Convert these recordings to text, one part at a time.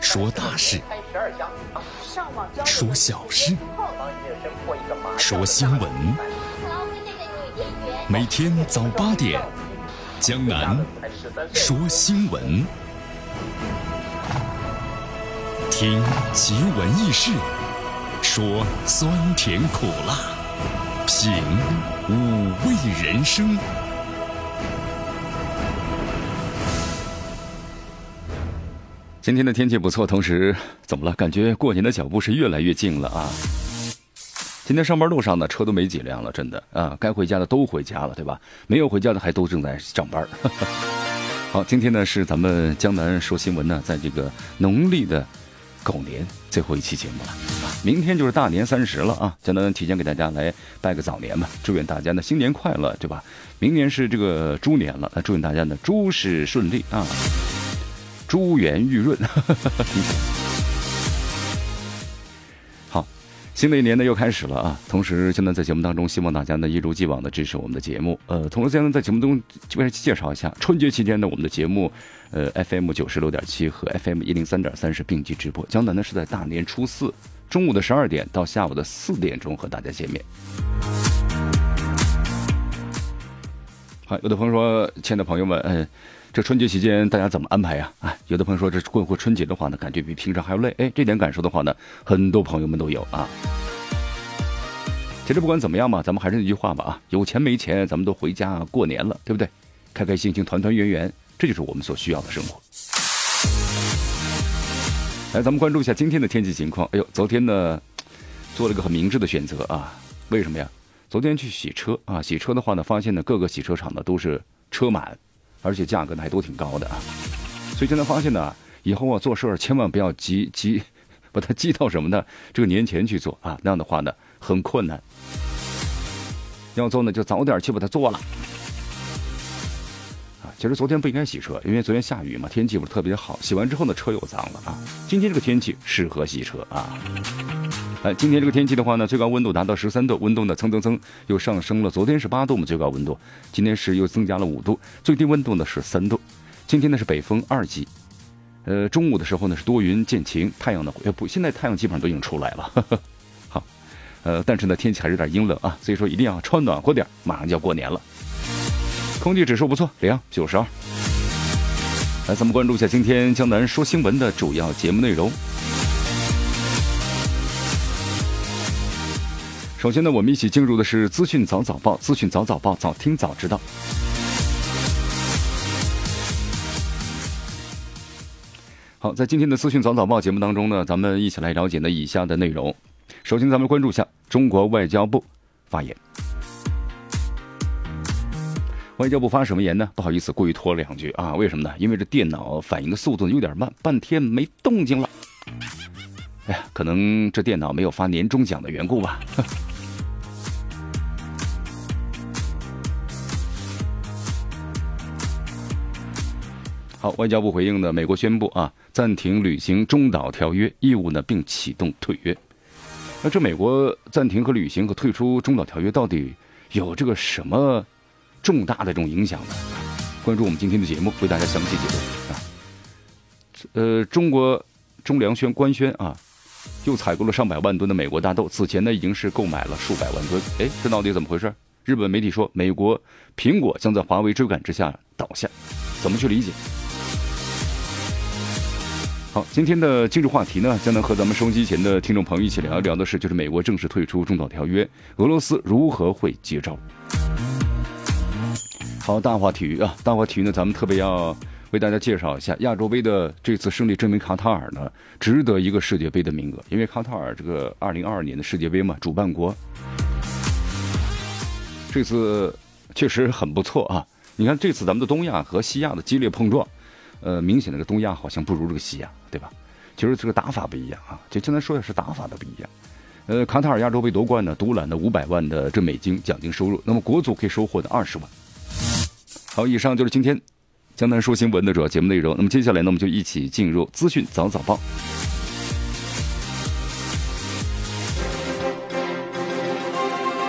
说大事，说小事，说新闻。每天早八点，江南说新闻，听奇闻异事，说酸甜苦辣，品五味人生。今天的天气不错，同时怎么了？感觉过年的脚步是越来越近了啊！今天上班路上呢，车都没几辆了，真的啊！该回家的都回家了，对吧？没有回家的还都正在上班。好，今天呢是咱们江南说新闻呢，在这个农历的狗年最后一期节目了啊！明天就是大年三十了啊！江南提前给大家来拜个早年吧，祝愿大家呢新年快乐，对吧？明年是这个猪年了，那祝愿大家呢诸事顺利啊！珠圆玉润，好，新的一年呢又开始了啊！同时，现在在节目当中，希望大家呢一如既往的支持我们的节目。呃，同时现在在节目中基本上介绍一下，春节期间呢，我们的节目，呃，FM 九十六点七和 FM 一零三点三是并机直播。江南呢是在大年初四中午的十二点到下午的四点钟和大家见面。好，有的朋友说，亲爱的朋友们，嗯。这春节期间大家怎么安排呀？啊，有的朋友说这过过春节的话呢，感觉比平常还要累。哎，这点感受的话呢，很多朋友们都有啊。其实不管怎么样吧，咱们还是那句话吧啊，有钱没钱，咱们都回家过年了，对不对？开开心心，团团圆圆，这就是我们所需要的生活。来，咱们关注一下今天的天气情况。哎呦，昨天呢，做了个很明智的选择啊。为什么呀？昨天去洗车啊，洗车的话呢，发现呢各个洗车场呢都是车满。而且价格呢还都挺高的啊，所以现在发现呢，以后啊做事儿千万不要急急，把它积到什么呢？这个年前去做啊，那样的话呢很困难。要做呢就早点去把它做了。啊，其实昨天不应该洗车，因为昨天下雨嘛，天气不是特别好，洗完之后呢车又脏了啊。今天这个天气适合洗车啊。哎，今天这个天气的话呢，最高温度达到十三度，温度呢蹭蹭蹭又上升了。昨天是八度嘛，最高温度，今天是又增加了五度，最低温度呢是三度。今天呢是北风二级，呃，中午的时候呢是多云见晴，太阳呢呃不，现在太阳基本上都已经出来了。好，呃，但是呢天气还是有点阴冷啊，所以说一定要穿暖和点，马上就要过年了。空气指数不错，凉九十二。来，咱们关注一下今天江南说新闻的主要节目内容。首先呢，我们一起进入的是资讯早早报，资讯早早报，早听早知道。好，在今天的资讯早早报节目当中呢，咱们一起来了解呢以下的内容。首先，咱们关注一下中国外交部发言。外交部发什么言呢？不好意思，过于拖了两句啊。为什么呢？因为这电脑反应的速度有点慢，半天没动静了。哎呀，可能这电脑没有发年终奖的缘故吧。好，外交部回应呢，美国宣布啊，暂停履行中导条约义务呢，并启动退约。那这美国暂停和履行和退出中导条约，到底有这个什么重大的这种影响呢？关注我们今天的节目，为大家详细解读啊。呃，中国中粮宣官宣啊，又采购了上百万吨的美国大豆，此前呢已经是购买了数百万吨。哎，这到底怎么回事？日本媒体说，美国苹果将在华为追赶之下倒下，怎么去理解？好，今天的今日话题呢，将能和咱们收音机前的听众朋友一起聊一聊的是，就是美国正式退出中导条约，俄罗斯如何会接招？好，大话体育啊，大话体育呢，咱们特别要为大家介绍一下亚洲杯的这次胜利，证明卡塔尔呢值得一个世界杯的名额，因为卡塔尔这个二零二二年的世界杯嘛，主办国，这次确实很不错啊。你看这次咱们的东亚和西亚的激烈碰撞。呃，明显这个东亚好像不如这个西亚，对吧？其实这个打法不一样啊，就简单说的是打法的不一样。呃，卡塔尔亚洲杯夺冠呢，独揽的五百万的这美金奖金收入，那么国足可以收获的二十万。好，以上就是今天江南说新闻的主要节目内容。那么接下来呢，我们就一起进入资讯早早报，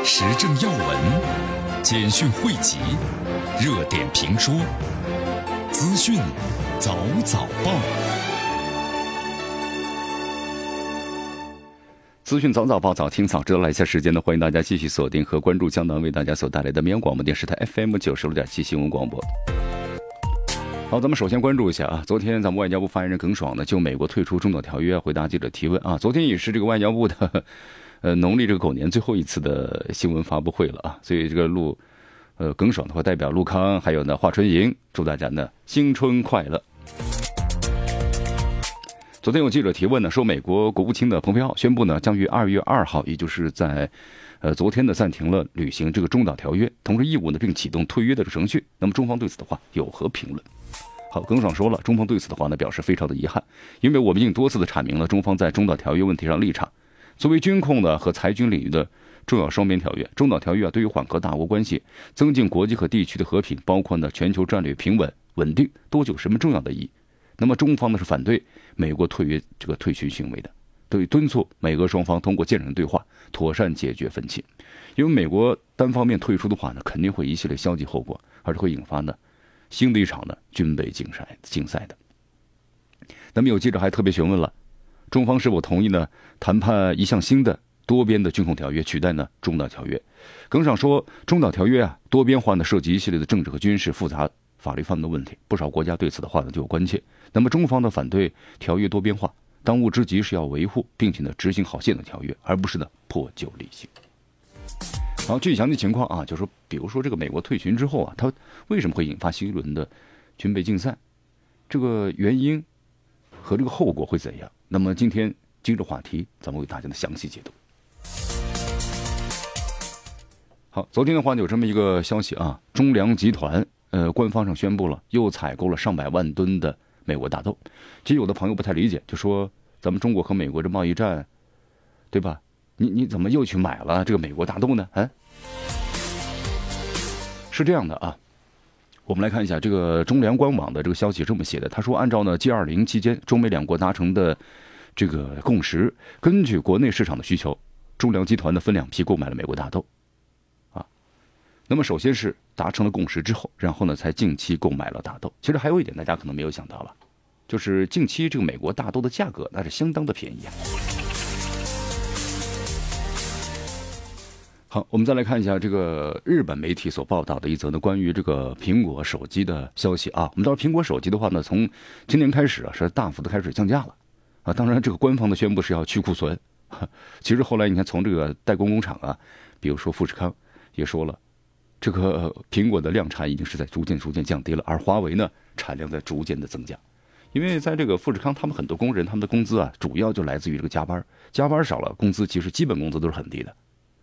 时政要闻、简讯汇集、热点评说。资讯早早报，资讯早早报，早听早知道。来一下时间呢，欢迎大家继续锁定和关注江南为大家所带来的绵阳广播电视台 FM 九十六点七新闻广播。好，咱们首先关注一下啊，昨天咱们外交部发言人耿爽呢，就美国退出中导条约回答记者提问啊。昨天也是这个外交部的呃农历这个狗年最后一次的新闻发布会了啊，所以这个陆呃耿爽的话代表陆康还有呢华春莹，祝大家呢新春快乐。昨天有记者提问呢，说美国国务卿的蓬佩奥宣布呢，将于二月二号，也就是在呃昨天呢暂停了履行这个中导条约同时义务呢，并启动退约的程序。那么中方对此的话有何评论？好，耿爽说了，中方对此的话呢表示非常的遗憾，因为我们已经多次的阐明了中方在中导条约问题上立场。作为军控的和裁军领域的重要双边条约，中导条约啊对于缓和大国关系、增进国际和地区的和平，包括呢全球战略平稳稳定，都有什么重要的意义？那么中方呢是反对美国退约这个退群行为的，对敦促美俄双方通过建设性对话妥善解决分歧，因为美国单方面退出的话呢，肯定会一系列消极后果，而是会引发呢。新的一场呢军备竞赛竞赛的，那么有记者还特别询问了，中方是否同意呢谈判一项新的多边的军控条约取代呢中导条约？耿爽说，中导条约啊多边化呢涉及一系列的政治和军事复杂法律方面的问题，不少国家对此的话呢就有关切。那么中方的反对条约多边化，当务之急是要维护并且呢执行好现的条约，而不是呢破旧立新。好，具体详细情况啊，就是说，比如说这个美国退群之后啊，它为什么会引发新一轮的军备竞赛？这个原因和这个后果会怎样？那么今天今日话题，咱们为大家的详细解读。好，昨天的话有这么一个消息啊，中粮集团呃官方上宣布了，又采购了上百万吨的美国大豆。其实有的朋友不太理解，就说咱们中国和美国这贸易战，对吧？你你怎么又去买了这个美国大豆呢？啊，是这样的啊，我们来看一下这个中粮官网的这个消息，这么写的：他说，按照呢 G 二零期间中美两国达成的这个共识，根据国内市场的需求，中粮集团呢分两批购买了美国大豆，那么首先是达成了共识之后，然后呢才近期购买了大豆。其实还有一点大家可能没有想到吧，就是近期这个美国大豆的价格那是相当的便宜啊。好，我们再来看一下这个日本媒体所报道的一则呢关于这个苹果手机的消息啊。我们知道苹果手机的话呢，从今年开始啊是大幅的开始降价了啊。当然，这个官方的宣布是要去库存。其实后来你看，从这个代工工厂啊，比如说富士康也说了，这个苹果的量产已经是在逐渐逐渐降低了，而华为呢产量在逐渐的增加。因为在这个富士康，他们很多工人他们的工资啊，主要就来自于这个加班，加班少了，工资其实基本工资都是很低的。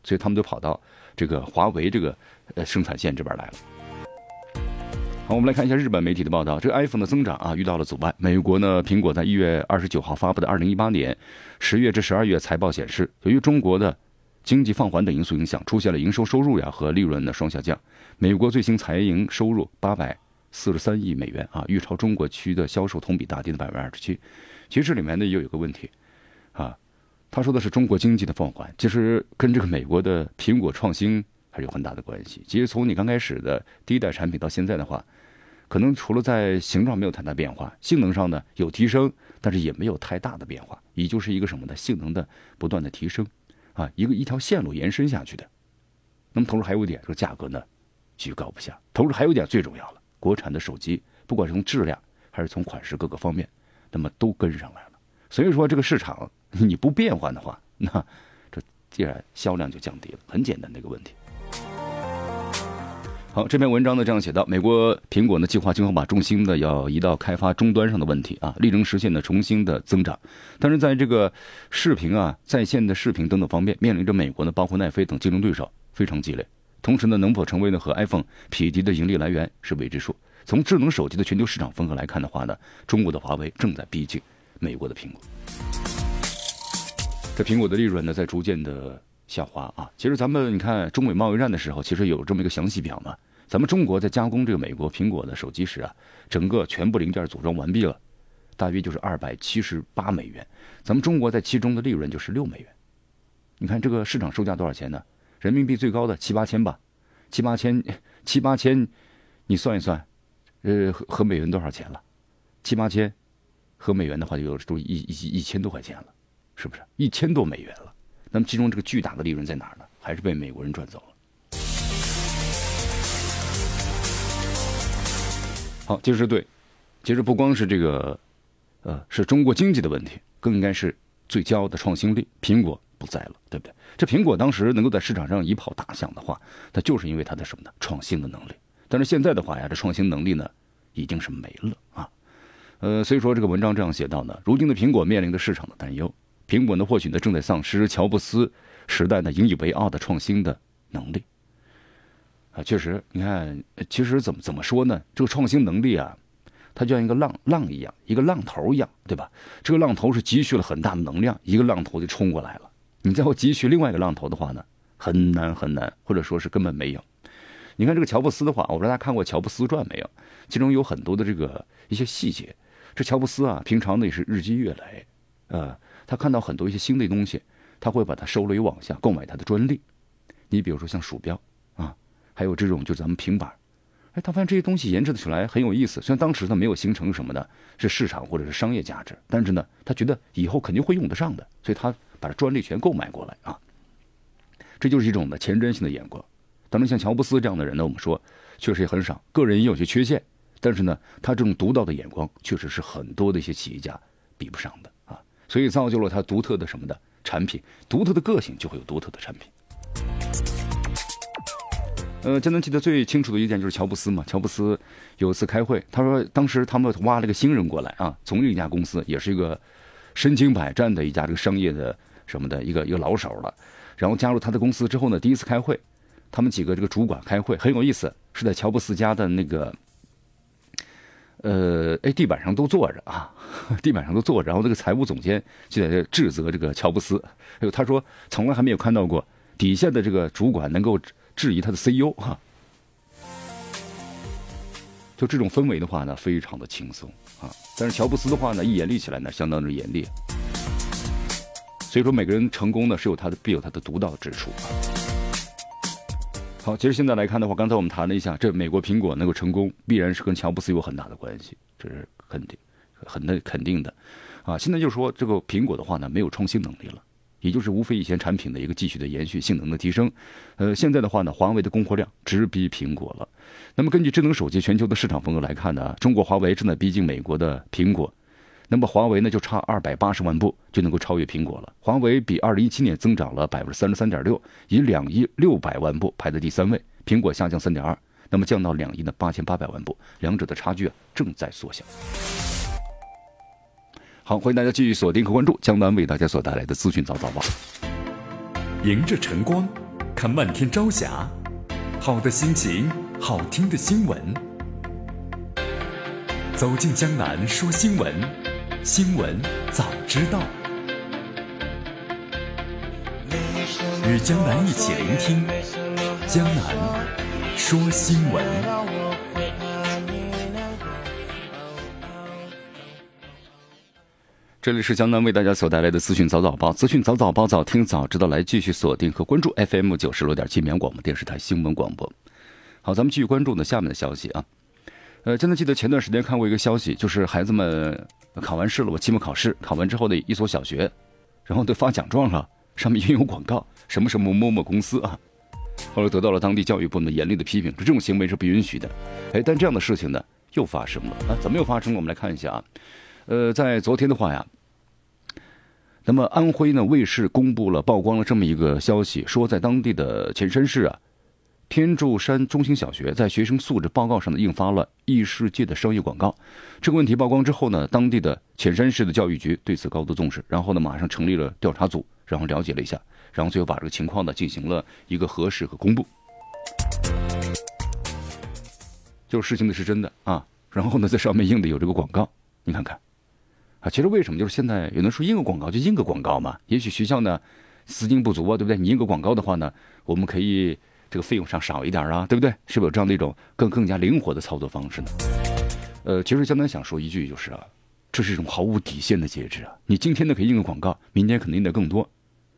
所以他们就跑到这个华为这个呃生产线这边来了。好，我们来看一下日本媒体的报道，这个 iPhone 的增长啊遇到了阻碍。美国呢，苹果在一月二十九号发布的二零一八年十月至十二月财报显示，由于中国的经济放缓等因素影响，出现了营收收入呀和利润的双下降。美国最新财营收入八百四十三亿美元啊，预超中国区的销售同比大跌的百分之二十七。其实这里面呢也有一个问题啊。他说的是中国经济的放缓，其实跟这个美国的苹果创新还是有很大的关系。其实从你刚开始的第一代产品到现在的话，可能除了在形状没有太大变化，性能上呢有提升，但是也没有太大的变化，也就是一个什么呢？性能的不断的提升，啊，一个一条线路延伸下去的。那么同时还有一点，说价格呢居高不下。同时还有一点最重要了，国产的手机不管是从质量还是从款式各个方面，那么都跟上来了。所以说这个市场。你不变换的话，那这既然销量就降低了，很简单的一个问题。好，这篇文章呢这样写道：美国苹果呢计划今后把重心呢要移到开发终端上的问题啊，力争实现呢重新的增长。但是在这个视频啊、在线的视频等等方面，面临着美国呢包括奈飞等竞争对手非常激烈。同时呢，能否成为呢和 iPhone 匹敌的盈利来源是未知数。从智能手机的全球市场份额来看的话呢，中国的华为正在逼近美国的苹果。这苹果的利润呢，在逐渐的下滑啊。其实咱们你看中美贸易战的时候，其实有这么一个详细表嘛。咱们中国在加工这个美国苹果的手机时啊，整个全部零件组装完毕了，大约就是二百七十八美元。咱们中国在其中的利润就是六美元。你看这个市场售价多少钱呢？人民币最高的七八千吧，七八千七八千，你算一算，呃，合美元多少钱了？七八千，合美元的话就有都一一一千多块钱了，是不是？一千多美元了。那么其中这个巨大的利润在哪儿呢？还是被美国人赚走了。好，其实对，其实不光是这个，呃，是中国经济的问题，更应该是最骄傲的创新力。苹果不在了，对不对？这苹果当时能够在市场上一炮打响的话，它就是因为它的什么呢？创新的能力。但是现在的话呀，这创新能力呢，已经是没了啊。呃，所以说这个文章这样写到呢，如今的苹果面临的市场的担忧，苹果呢或许呢正在丧失乔布斯时代呢引以为傲的创新的能力。啊，确实，你看，其实怎么怎么说呢？这个创新能力啊，它就像一个浪浪一样，一个浪头一样，对吧？这个浪头是积蓄了很大的能量，一个浪头就冲过来了。你再要汲取另外一个浪头的话呢，很难很难，或者说是根本没有。你看这个乔布斯的话，我不知道大家看过《乔布斯传》没有？其中有很多的这个一些细节。这乔布斯啊，平常呢也是日积月累，呃，他看到很多一些新的东西，他会把它收为网下，购买他的专利。你比如说像鼠标啊。还有这种，就是咱们平板，哎，他发现这些东西研制的起来很有意思。虽然当时他没有形成什么的，是市场或者是商业价值，但是呢，他觉得以后肯定会用得上的，所以他把专利全购买过来啊。这就是一种的前瞻性的眼光。当然，像乔布斯这样的人呢，我们说确实也很少，个人也有些缺陷，但是呢，他这种独到的眼光，确实是很多的一些企业家比不上的。所以造就了他独特的什么的产品，独特的个性就会有独特的产品。呃，江南记得最清楚的一点就是乔布斯嘛。乔布斯有一次开会，他说当时他们挖了个新人过来啊，从另一家公司，也是一个身经百战的一家这个商业的什么的一个一个老手了。然后加入他的公司之后呢，第一次开会，他们几个这个主管开会很有意思，是在乔布斯家的那个呃，哎，地板上都坐着啊，地板上都坐着。然后这个财务总监就在这指责这个乔布斯，哎呦，他说从来还没有看到过底下的这个主管能够。质疑他的 CEO 哈，就这种氛围的话呢，非常的轻松啊。但是乔布斯的话呢，一严厉起来呢，相当的严厉。所以说，每个人成功呢，是有他的必有他的独到之处。好，其实现在来看的话，刚才我们谈了一下，这美国苹果能够成功，必然是跟乔布斯有很大的关系，这是肯定、很的肯定的啊。现在就说这个苹果的话呢，没有创新能力了。也就是无非以前产品的一个继续的延续，性能的提升。呃，现在的话呢，华为的供货量直逼苹果了。那么根据智能手机全球的市场份额来看呢，中国华为正在逼近美国的苹果。那么华为呢，就差二百八十万部就能够超越苹果了。华为比二零一七年增长了百分之三十三点六，以两亿六百万部排在第三位。苹果下降三点二，那么降到两亿的八千八百万部，两者的差距啊正在缩小。好，欢迎大家继续锁定和关注江南为大家所带来的资讯早早报。迎着晨光，看漫天朝霞，好的心情，好听的新闻。走进江南说新闻，新闻早知道。与江南一起聆听江南说新闻。这里是江南为大家所带来的资讯早早报，资讯早早报，早听早知道，来继续锁定和关注 FM 九十六点七绵阳广播电视台新闻广播。好，咱们继续关注呢下面的消息啊。呃，真的记得前段时间看过一个消息，就是孩子们考完试了，我期末考试考完之后的一所小学，然后都发奖状了，上面 印有广告，什么什么某某公司啊，后来得到了当地教育部门严厉的批评，这种行为是不允许的。哎，但这样的事情呢又发生了啊？怎么又发生了？我们来看一下啊。呃，在昨天的话呀，那么安徽呢卫视公布了曝光了这么一个消息，说在当地的潜山市啊，天柱山中心小学在学生素质报告上呢印发了异世界的商业广告。这个问题曝光之后呢，当地的潜山市的教育局对此高度重视，然后呢马上成立了调查组，然后了解了一下，然后最后把这个情况呢进行了一个核实和公布。就是事情的是真的啊，然后呢在上面印的有这个广告，你看看。啊，其实为什么就是现在有人说印个广告就印个广告嘛？也许学校呢资金不足啊，对不对？你印个广告的话呢，我们可以这个费用上少一点啊，对不对？是不是有这样的一种更更加灵活的操作方式呢？呃，其实江南想说一句就是啊，这是一种毫无底线的节制啊！你今天呢可以印个广告，明天肯定的更多，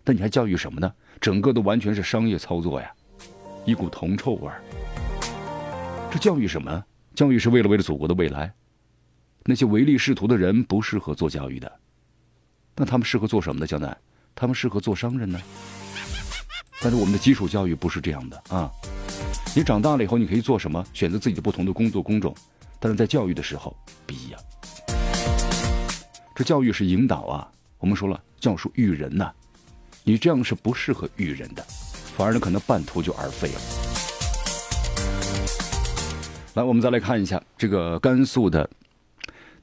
但你还教育什么呢？整个都完全是商业操作呀，一股铜臭味儿。这教育什么？教育是为了为了祖国的未来。那些唯利是图的人不适合做教育的，那他们适合做什么呢？江南，他们适合做商人呢。但是我们的基础教育不是这样的啊！你长大了以后，你可以做什么？选择自己的不同的工作工种，但是在教育的时候不一样。这教育是引导啊！我们说了，教书育人呐，你这样是不适合育人的，反而呢可能半途就而废了。来，我们再来看一下这个甘肃的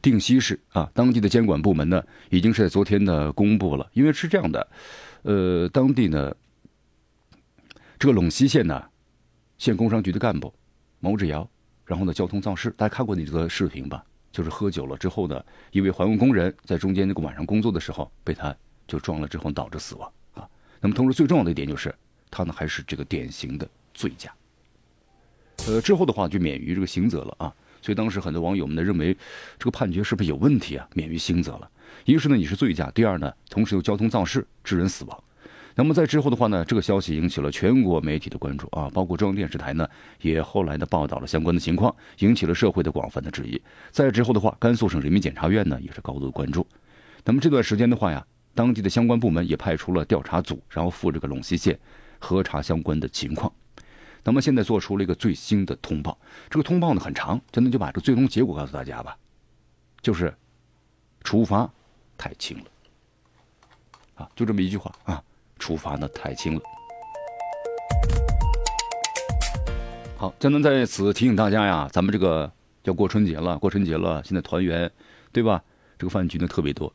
定西市啊，当地的监管部门呢，已经是在昨天呢公布了，因为是这样的，呃，当地呢。这个陇西县呢，县工商局的干部毛志尧，然后呢交通肇事，大家看过那则视频吧？就是喝酒了之后呢，一位环卫工人在中间那个晚上工作的时候被他就撞了之后导致死亡啊。那么同时最重要的一点就是他呢还是这个典型的醉驾，呃之后的话就免于这个刑责了啊。所以当时很多网友们呢认为这个判决是不是有问题啊？免于刑责了，一个是呢你是醉驾，第二呢同时又交通肇事致人死亡。那么在之后的话呢，这个消息引起了全国媒体的关注啊，包括中央电视台呢也后来的报道了相关的情况，引起了社会的广泛的质疑。在之后的话，甘肃省人民检察院呢也是高度关注。那么这段时间的话呀，当地的相关部门也派出了调查组，然后赴这个陇西县核查相关的情况。那么现在做出了一个最新的通报，这个通报呢很长，咱们就把这最终结果告诉大家吧，就是处罚太轻了啊，就这么一句话啊。处罚呢太轻了。好，江南在此提醒大家呀，咱们这个要过春节了，过春节了，现在团圆，对吧？这个饭局呢特别多，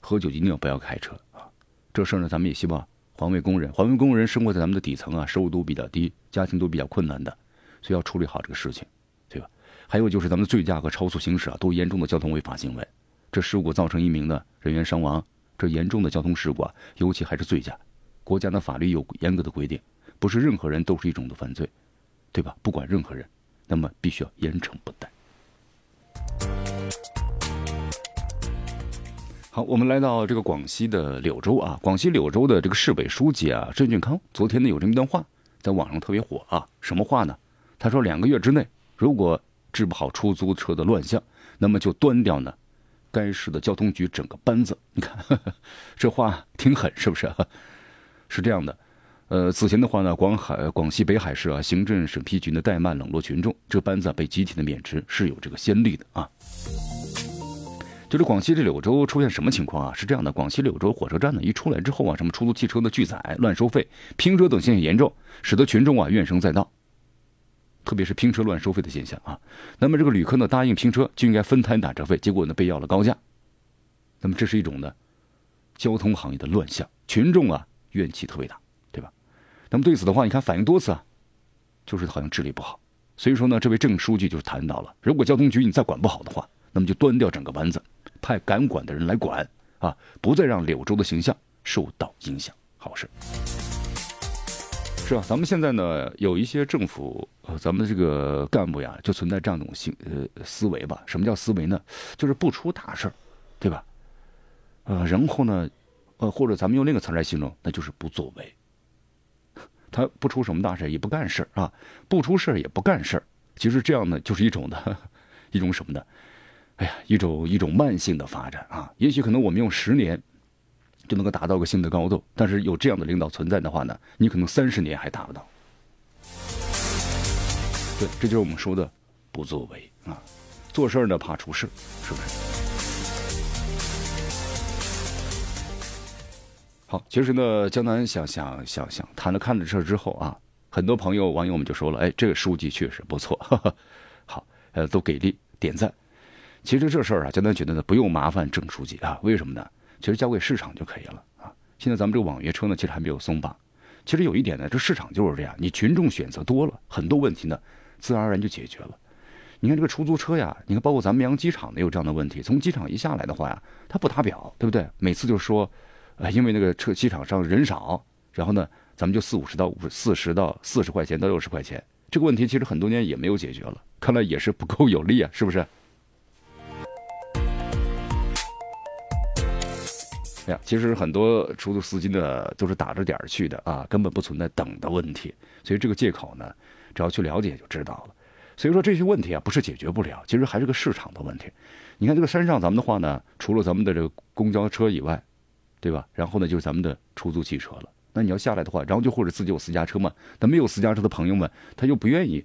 喝酒一定要不要开车啊。这事儿呢，咱们也希望环卫工人，环卫工人生活在咱们的底层啊，收入都比较低，家庭都比较困难的，所以要处理好这个事情，对吧？还有就是咱们的醉驾和超速行驶啊，都严重的交通违法行为，这事故造成一名呢人员伤亡，这严重的交通事故啊，尤其还是醉驾。国家的法律有严格的规定，不是任何人都是一种的犯罪，对吧？不管任何人，那么必须要严惩不贷。好，我们来到这个广西的柳州啊，广西柳州的这个市委书记啊，郑俊康，昨天呢有这么一段话，在网上特别火啊，什么话呢？他说两个月之内，如果治不好出租车的乱象，那么就端掉呢该市的交通局整个班子。你看，这话挺狠，是不是？是这样的，呃，此前的话呢，广海、广西北海市啊，行政审批局呢怠慢冷落群众，这个班子被集体的免职，是有这个先例的啊。就是广西这柳州出现什么情况啊？是这样的，广西柳州火车站呢一出来之后啊，什么出租汽车的拒载、乱收费、拼车等现象严重，使得群众啊怨声载道。特别是拼车乱收费的现象啊。那么这个旅客呢答应拼车就应该分摊打车费，结果呢被要了高价。那么这是一种呢交通行业的乱象，群众啊。怨气特别大，对吧？那么对此的话，你看反映多次啊，就是好像治理不好。所以说呢，这位郑书记就谈到了，如果交通局你再管不好的话，那么就端掉整个班子，派敢管的人来管啊，不再让柳州的形象受到影响。好事。是啊，咱们现在呢有一些政府，呃，咱们这个干部呀，就存在这样一种性呃思维吧。什么叫思维呢？就是不出大事儿，对吧？呃，然后呢？呃，或者咱们用另一个词来形容，那就是不作为。他不出什么大事，也不干事啊，不出事也不干事其实这样呢，就是一种的，一种什么呢？哎呀，一种一种慢性的发展啊。也许可能我们用十年就能够达到个新的高度，但是有这样的领导存在的话呢，你可能三十年还达不到。对，这就是我们说的不作为啊。做事呢怕出事，是不是？其实呢，江南想想想想谈了看了这之后啊，很多朋友网友们就说了，哎，这个书记确实不错，好，呃，都给力点赞。其实这事儿啊，江南觉得呢，不用麻烦郑书记啊，为什么呢？其实交给市场就可以了啊。现在咱们这个网约车呢，其实还没有松绑。其实有一点呢，这市场就是这样，你群众选择多了，很多问题呢，自然而然就解决了。你看这个出租车呀，你看包括咱们绵阳机场呢，有这样的问题，从机场一下来的话呀，他不打表，对不对？每次就说。啊，因为那个车机场上人少，然后呢，咱们就四五十到五四十到四十块钱到六十块钱，这个问题其实很多年也没有解决了，看来也是不够有力啊，是不是？哎呀，其实很多出租司机呢都是打着点儿去的啊，根本不存在等的问题，所以这个借口呢，只要去了解就知道了。所以说这些问题啊，不是解决不了，其实还是个市场的问题。你看这个山上咱们的话呢，除了咱们的这个公交车以外，对吧？然后呢，就是咱们的出租汽车了。那你要下来的话，然后就或者自己有私家车嘛。那没有私家车的朋友们，他又不愿意，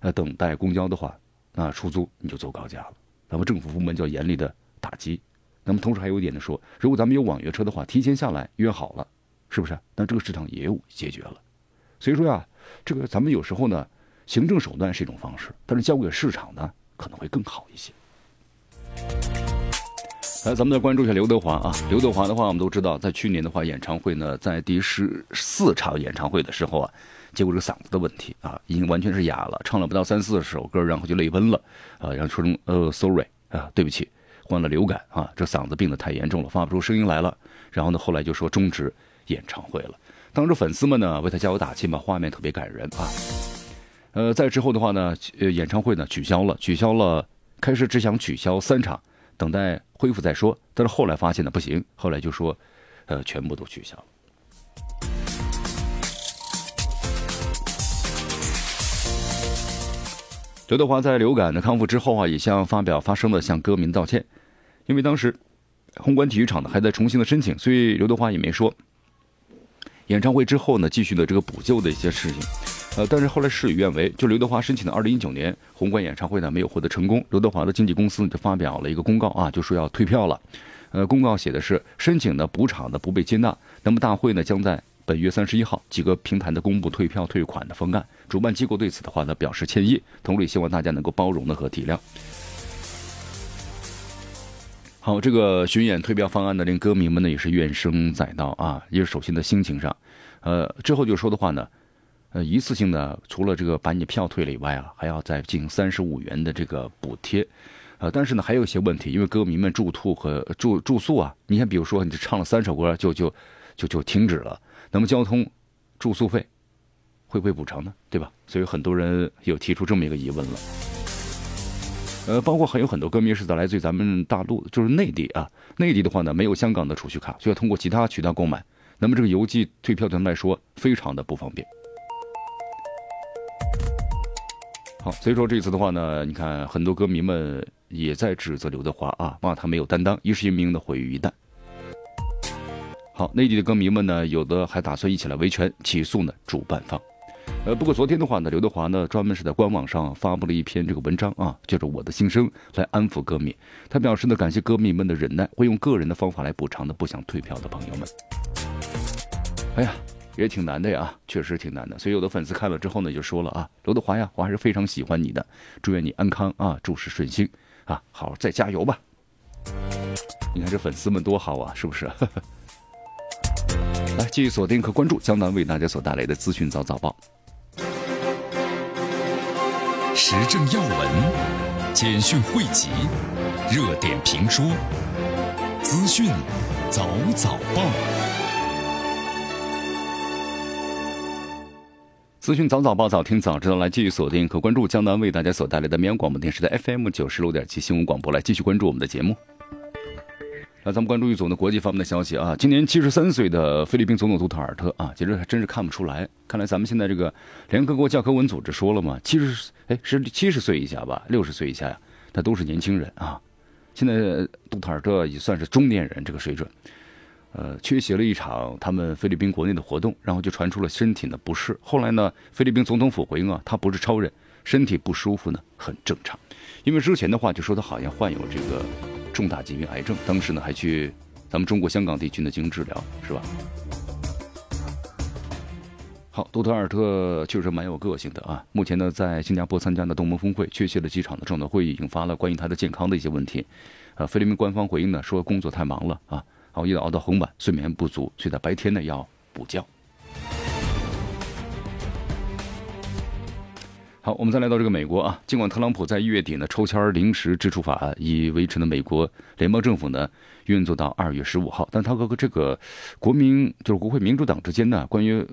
呃，等待公交的话，那出租你就走高价了。咱们政府部门就要严厉的打击。那么同时还有一点呢，说如果咱们有网约车的话，提前下来约好了，是不是？那这个市场也有解决了。所以说呀，这个咱们有时候呢，行政手段是一种方式，但是交给市场呢，可能会更好一些。来，咱们再关注一下刘德华啊。刘德华的话，我们都知道，在去年的话，演唱会呢，在第十四场演唱会的时候啊，结果这个嗓子的问题啊，已经完全是哑了，唱了不到三四首歌，然后就泪奔了啊，然后说呃，sorry 啊，对不起，患了流感啊，这嗓子病得太严重了，发不出声音来了。然后呢，后来就说终止演唱会了。当时粉丝们呢为他加油打气嘛，画面特别感人啊。呃，在之后的话呢，呃，演唱会呢取消了，取消了，开始只想取消三场。等待恢复再说，但是后来发现呢不行，后来就说，呃，全部都取消了。刘德华在流感的康复之后啊，也向发表发声的向歌迷道歉，因为当时宏观体育场呢还在重新的申请，所以刘德华也没说。演唱会之后呢继续的这个补救的一些事情。呃，但是后来事与愿违，就刘德华申请的二零一九年宏观演唱会呢没有获得成功，刘德华的经纪公司就发表了一个公告啊，就说要退票了。呃，公告写的是申请的补偿呢不被接纳，那么大会呢将在本月三十一号几个平台的公布退票退款的方案，主办机构对此的话呢表示歉意，同时也希望大家能够包容的和体谅。好，这个巡演退票方案呢令歌迷们呢也是怨声载道啊，也是首先的心情上，呃，之后就说的话呢。呃，一次性的除了这个把你票退了以外啊，还要再进行三十五元的这个补贴，呃，但是呢还有一些问题，因为歌迷们住吐和住住宿啊，你看比如说你唱了三首歌就就就就停止了，那么交通住宿费会不会补偿呢？对吧？所以很多人有提出这么一个疑问了。呃，包括还有很多歌迷是在来自于咱们大陆，就是内地啊，内地的话呢没有香港的储蓄卡，需要通过其他渠道购买，那么这个邮寄退票对他们来说非常的不方便。好，所以说这次的话呢，你看很多歌迷们也在指责刘德华啊，骂他没有担当，一时一名的毁于一旦。好，内地的歌迷们呢，有的还打算一起来维权起诉呢主办方。呃，不过昨天的话呢，刘德华呢专门是在官网上发布了一篇这个文章啊，叫做《我的心声》，来安抚歌迷。他表示呢，感谢歌迷们的忍耐，会用个人的方法来补偿的不想退票的朋友们。哎呀。也挺难的呀，确实挺难的。所以有的粉丝看了之后呢，就说了啊，刘德华呀，我还是非常喜欢你的，祝愿你安康啊，诸事顺心啊，好，再加油吧。你看这粉丝们多好啊，是不是？来，继续锁定和关注江南为大家所带来的资讯早早报，时政要闻、简讯汇集、热点评说、资讯早早报。资讯早早报，早听早知道。来继续锁定和关注江南为大家所带来的绵阳广播电视台 FM 九十六点七新闻广播。来继续关注我们的节目。那咱们关注一组呢国际方面的消息啊。今年七十三岁的菲律宾总统杜特尔特啊，其实还真是看不出来。看来咱们现在这个联合国教科文组织说了嘛，七十哎是七十岁以下吧，六十岁以下呀，他都是年轻人啊。现在杜特尔特也算是中年人这个水准。呃，缺席了一场他们菲律宾国内的活动，然后就传出了身体的不适。后来呢，菲律宾总统府回应啊，他不是超人，身体不舒服呢很正常。因为之前的话就说他好像患有这个重大疾病癌症，当时呢还去 咱们中国香港地区呢进行治疗，是吧？好，杜特尔特确实蛮有个性的啊。目前呢在新加坡参加的东盟峰会，缺席了几场的重要会议，引发了关于他的健康的一些问题。呃，菲律宾官方回应呢说工作太忙了啊。熬夜熬到很晚，睡眠不足，所以在白天呢要补觉。好，我们再来到这个美国啊，尽管特朗普在一月底呢抽签临时支出法案已维持了美国联邦政府呢运作到二月十五号，但他和这个国民就是国会民主党之间呢关于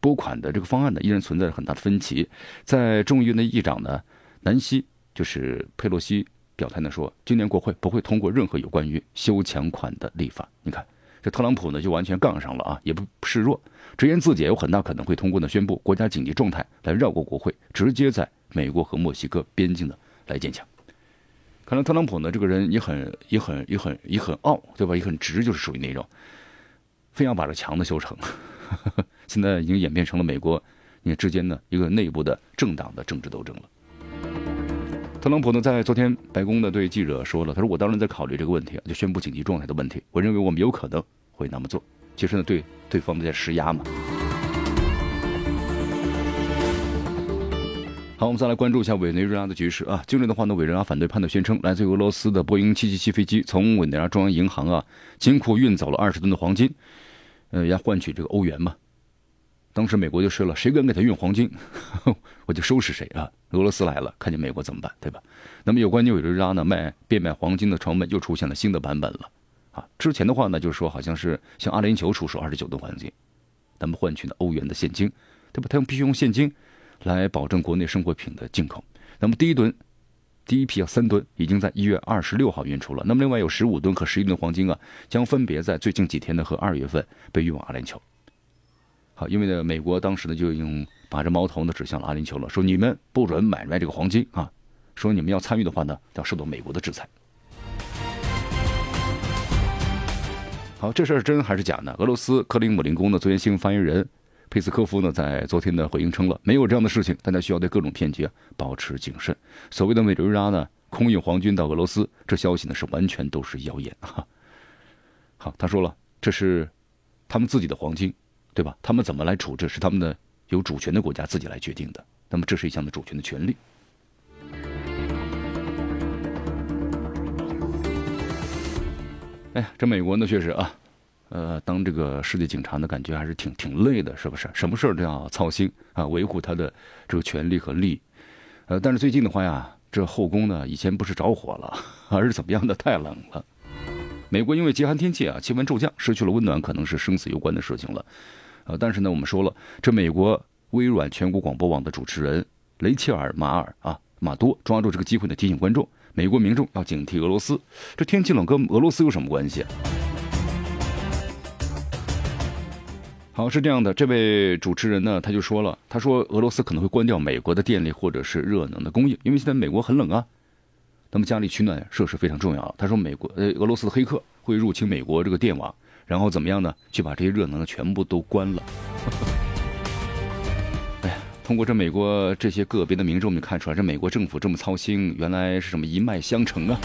拨款的这个方案呢依然存在着很大的分歧。在众议院的议长呢南希就是佩洛西。表态呢说，今年国会不会通过任何有关于修强款的立法。你看，这特朗普呢就完全杠上了啊，也不示弱，直言自己有很大可能会通过呢宣布国家紧急状态来绕过国会，直接在美国和墨西哥边境的来建墙。看来特朗普呢，这个人也很、也很、也很、也很傲，对吧？也很直，就是属于那种，非要把这墙呢修成。现在已经演变成了美国你之间呢一个内部的政党的政治斗争了。特朗普呢，在昨天白宫呢对记者说了，他说：“我当然在考虑这个问题，就宣布紧急状态的问题。我认为我们有可能会那么做。其实呢，对对方在施压嘛。”好，我们再来关注一下委内瑞拉的局势啊。近日的话呢，委内瑞拉反对派的宣称，来自俄罗斯的波音777飞机从委内瑞拉中央银行啊金库运走了二十吨的黄金，呃，要换取这个欧元嘛。当时美国就说了，谁敢给他运黄金，我就收拾谁啊。俄罗斯来了，看见美国怎么办，对吧？那么有关委内瑞拉呢卖变卖黄金的传闻又出现了新的版本了啊。之前的话呢，就是说好像是向阿联酋出售二十九吨黄金，那么换取呢欧元的现金，对吧？他用必须用现金。来保证国内生活品的进口。那么第一吨，第一批要三吨已经在一月二十六号运出了。那么另外有十五吨和十一吨黄金啊，将分别在最近几天呢和二月份被运往阿联酋。好，因为呢美国当时呢就用把这矛头呢指向了阿联酋了，说你们不准买卖这个黄金啊，说你们要参与的话呢要受到美国的制裁。好，这事儿真还是假呢？俄罗斯克林姆林宫的昨天新闻发言人。佩斯科夫呢，在昨天的回应称了，没有这样的事情，大家需要对各种骗局保持谨慎。所谓的委内瑞拉呢，空运黄金到俄罗斯，这消息呢是完全都是谣言哈。好，他说了，这是他们自己的黄金，对吧？他们怎么来处置，是他们的有主权的国家自己来决定的。那么这是一项的主权的权利。哎呀，这美国呢，确实啊。呃，当这个世界警察呢，感觉还是挺挺累的，是不是？什么事儿都要操心啊，维护他的这个权利和利益。呃，但是最近的话呀，这后宫呢，以前不是着火了，而是怎么样的？太冷了。美国因为极寒天气啊，气温骤降，失去了温暖，可能是生死攸关的事情了。呃，但是呢，我们说了，这美国微软全国广播网的主持人雷切尔马尔啊马多抓住这个机会呢，提醒观众，美国民众要警惕俄罗斯。这天气冷跟俄罗斯有什么关系？好，是这样的，这位主持人呢，他就说了，他说俄罗斯可能会关掉美国的电力或者是热能的供应，因为现在美国很冷啊，那么家里取暖设施非常重要。他说美国呃俄罗斯的黑客会入侵美国这个电网，然后怎么样呢？去把这些热能全部都关了。哎呀，通过这美国这些个别的民众，我们看出来，这美国政府这么操心，原来是什么一脉相承啊。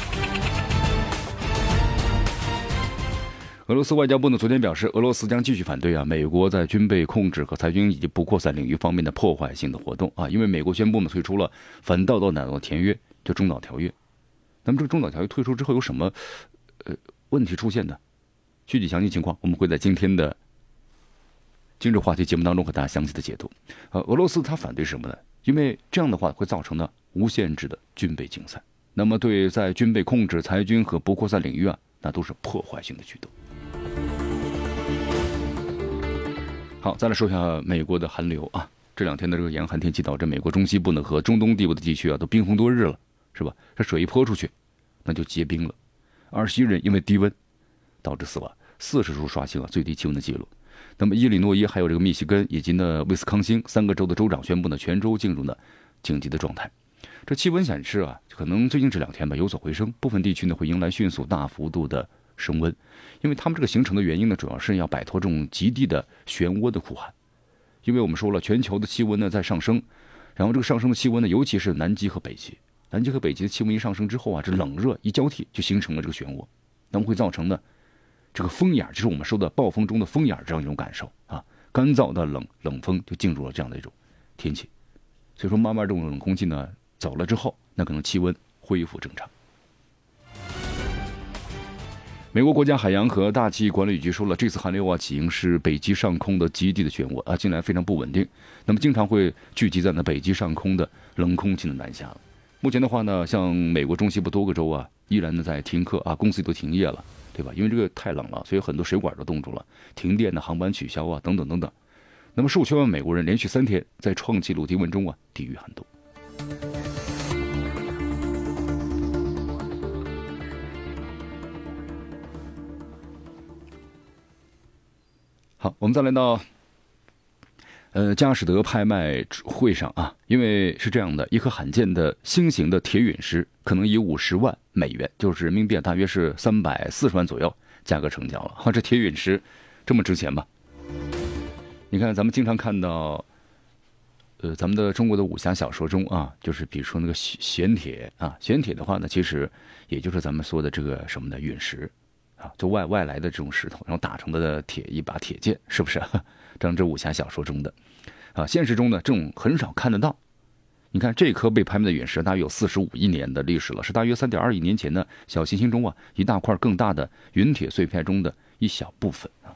俄罗斯外交部呢昨天表示，俄罗斯将继续反对啊美国在军备控制和裁军以及不扩散领域方面的破坏性的活动啊，因为美国宣布呢退出了反导导弹条约，就中导条约。那么这个中导条约退出之后有什么呃问题出现呢？具体详细情况我们会在今天的今日话题节目当中和大家详细的解读。呃，俄罗斯它反对什么呢？因为这样的话会造成呢无限制的军备竞赛，那么对在军备控制、裁军和不扩散领域啊，那都是破坏性的举动。好，再来说一下美国的寒流啊。这两天的这个严寒天气导致美国中西部呢和中东地部的地区啊都冰封多日了，是吧？这水一泼出去，那就结冰了。二十一人因为低温导致死亡，四十处刷新了最低气温的记录。那么伊利诺伊还有这个密西根以及呢威斯康星三个州的州长宣布呢全州进入了紧急的状态。这气温显示啊，可能最近这两天吧有所回升，部分地区呢会迎来迅速大幅度的升温。因为他们这个形成的原因呢，主要是要摆脱这种极地的漩涡的苦寒。因为我们说了，全球的气温呢在上升，然后这个上升的气温呢，尤其是南极和北极，南极和北极的气温一上升之后啊，这冷热一交替，就形成了这个漩涡，那么会造成呢这个风眼，就是我们说的暴风中的风眼这样一种感受啊，干燥的冷冷风就进入了这样的一种天气。所以说，慢慢这种冷空气呢走了之后，那可能气温恢复正常。美国国家海洋和大气管理局说了，这次寒流啊起因是北极上空的极地的漩涡啊，近来非常不稳定，那么经常会聚集在那北极上空的冷空气的南下。目前的话呢，像美国中西部多个州啊，依然呢在停课啊，公司都停业了，对吧？因为这个太冷了，所以很多水管都冻住了，停电的航班取消啊，等等等等。那么数千万美国人连续三天在创纪录低温中啊，抵御寒冬。好，我们再来到呃，佳士得拍卖会上啊，因为是这样的，一颗罕见的新型的铁陨石，可能以五十万美元，就是人民币大约是三百四十万左右价格成交了。哈，这铁陨石这么值钱吗？你看，咱们经常看到，呃，咱们的中国的武侠小说中啊，就是比如说那个玄铁啊，玄铁的话呢，其实也就是咱们说的这个什么的陨石啊，就外外来的这种石头，然后打成的铁一把铁剑，是不是？像这武侠小说中的，啊，现实中呢，这种很少看得到。你看这颗被拍卖的陨石，大约有四十五亿年的历史了，是大约三点二亿年前的小行星中啊一大块更大的陨铁碎片中的一小部分啊。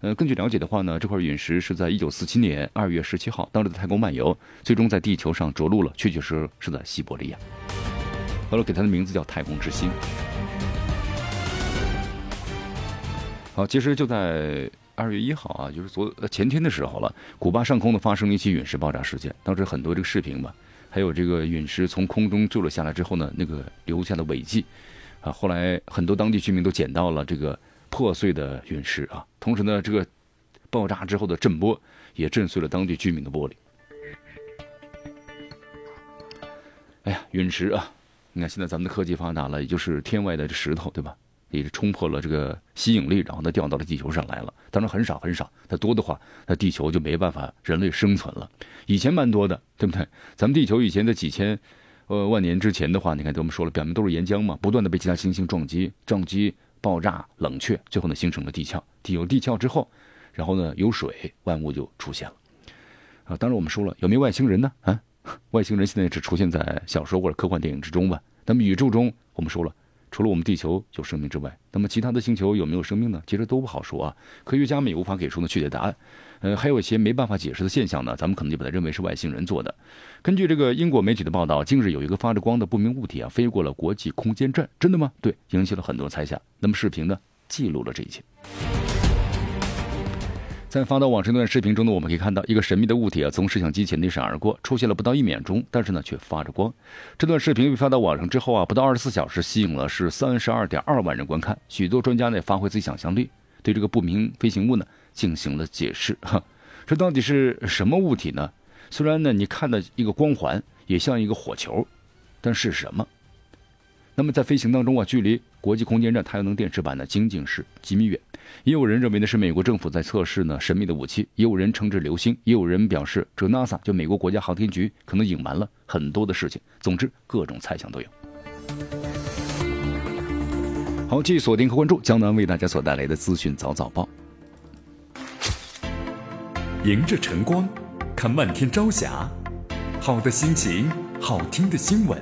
呃，根据了解的话呢，这块陨石是在一九四七年二月十七号，当时的太空漫游，最终在地球上着陆了，确确实实是在西伯利亚。后来给它的名字叫太空之星。好，其实就在。二月一号啊，就是昨前天的时候了，古巴上空呢发生了一起陨石爆炸事件。当时很多这个视频吧，还有这个陨石从空中坠落下来之后呢，那个留下的尾迹，啊，后来很多当地居民都捡到了这个破碎的陨石啊。同时呢，这个爆炸之后的震波也震碎了当地居民的玻璃。哎呀，陨石啊，你看现在咱们的科技发达了，也就是天外的石头，对吧？也是冲破了这个吸引力，然后它掉到了地球上来了。当然很少很少，它多的话，那地球就没办法人类生存了。以前蛮多的，对不对？咱们地球以前在几千，呃万年之前的话，你看，我们说了，表面都是岩浆嘛，不断的被其他行星撞击、撞击、爆炸、冷却，最后呢形成了地壳。地有地壳之后，然后呢有水，万物就出现了。啊，当然我们说了，有没有外星人呢？啊，外星人现在只出现在小说或者科幻电影之中吧。那么宇宙中，我们说了。除了我们地球有生命之外，那么其他的星球有没有生命呢？其实都不好说啊，科学家们也无法给出呢确切答案。呃，还有一些没办法解释的现象呢，咱们可能就把它认为是外星人做的。根据这个英国媒体的报道，近日有一个发着光的不明物体啊，飞过了国际空间站，真的吗？对，引起了很多猜想。那么视频呢，记录了这一切。在发到网上那段视频中呢，我们可以看到一个神秘的物体啊，从摄像机前一闪而过，出现了不到一秒钟，但是呢却发着光。这段视频被发到网上之后啊，不到二十四小时，吸引了是三十二点二万人观看。许多专家呢发挥自己想象力，对这个不明飞行物呢进行了解释。哈，这到底是什么物体呢？虽然呢你看的一个光环也像一个火球，但是什么？那么在飞行当中啊，距离国际空间站太阳能电池板呢仅仅是几米远。也有人认为呢是美国政府在测试呢神秘的武器，也有人称之流星，也有人表示这 NASA 就美国国家航天局可能隐瞒了很多的事情。总之，各种猜想都有。好，继续锁定和关注江南为大家所带来的资讯早早报。迎着晨光，看漫天朝霞，好的心情，好听的新闻。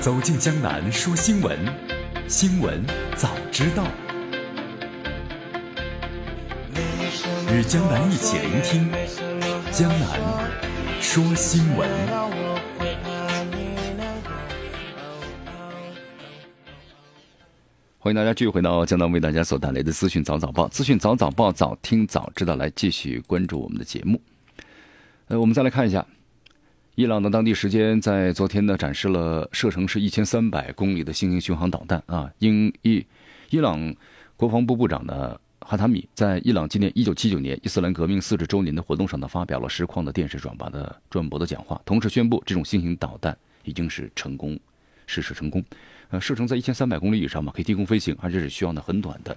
走进江南说新闻。新闻早知道，与江南一起聆听江南说新闻。欢迎大家继续回到江南为大家所带来的资讯早早报，资讯早早报，早听早知道，来继续关注我们的节目。呃，我们再来看一下。伊朗的当地时间在昨天呢展示了射程是一千三百公里的新型巡航导弹啊。英伊伊朗国防部部长呢哈塔米在伊朗纪念一九七九年伊斯兰革命四十周年的活动上呢发表了实况的电视转播的转播的讲话，同时宣布这种新型导弹已经是成功试射成功，呃，射程在一千三百公里以上嘛，可以低空飞行，而且是需要呢很短的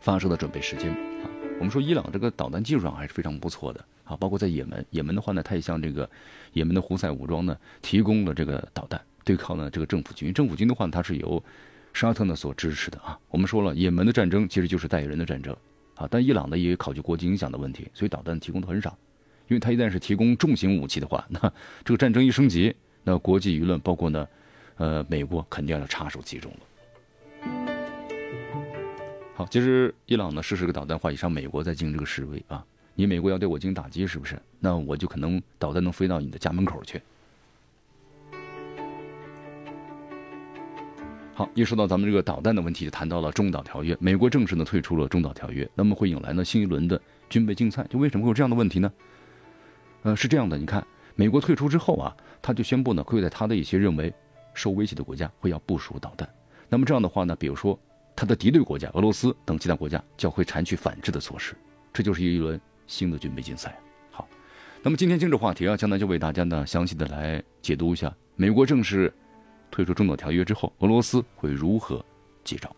发射的准备时间啊。我们说伊朗这个导弹技术上还是非常不错的。啊，包括在也门，也门的话呢，它也向这个也门的胡塞武装呢提供了这个导弹，对抗呢这个政府军。政府军的话，它是由沙特呢所支持的啊。我们说了，也门的战争其实就是代理人的战争啊。但伊朗呢也考虑国际影响的问题，所以导弹提供的很少。因为它一旦是提供重型武器的话，那这个战争一升级，那国际舆论包括呢，呃，美国肯定要插手其中了。好，其实伊朗呢试试个导弹话，以上美国在进行这个示威啊。你美国要对我进行打击，是不是？那我就可能导弹能飞到你的家门口去。好，一说到咱们这个导弹的问题，就谈到了中导条约。美国正式的退出了中导条约，那么会引来呢新一轮的军备竞赛。就为什么会有这样的问题呢？呃，是这样的，你看，美国退出之后啊，他就宣布呢，会在他的一些认为受威胁的国家会要部署导弹。那么这样的话呢，比如说他的敌对国家俄罗斯等其他国家，就会采取反制的措施。这就是一轮新的军备竞赛。好，那么今天政治话题啊，江南就为大家呢详细的来解读一下，美国正式退出中导条约之后，俄罗斯会如何接招。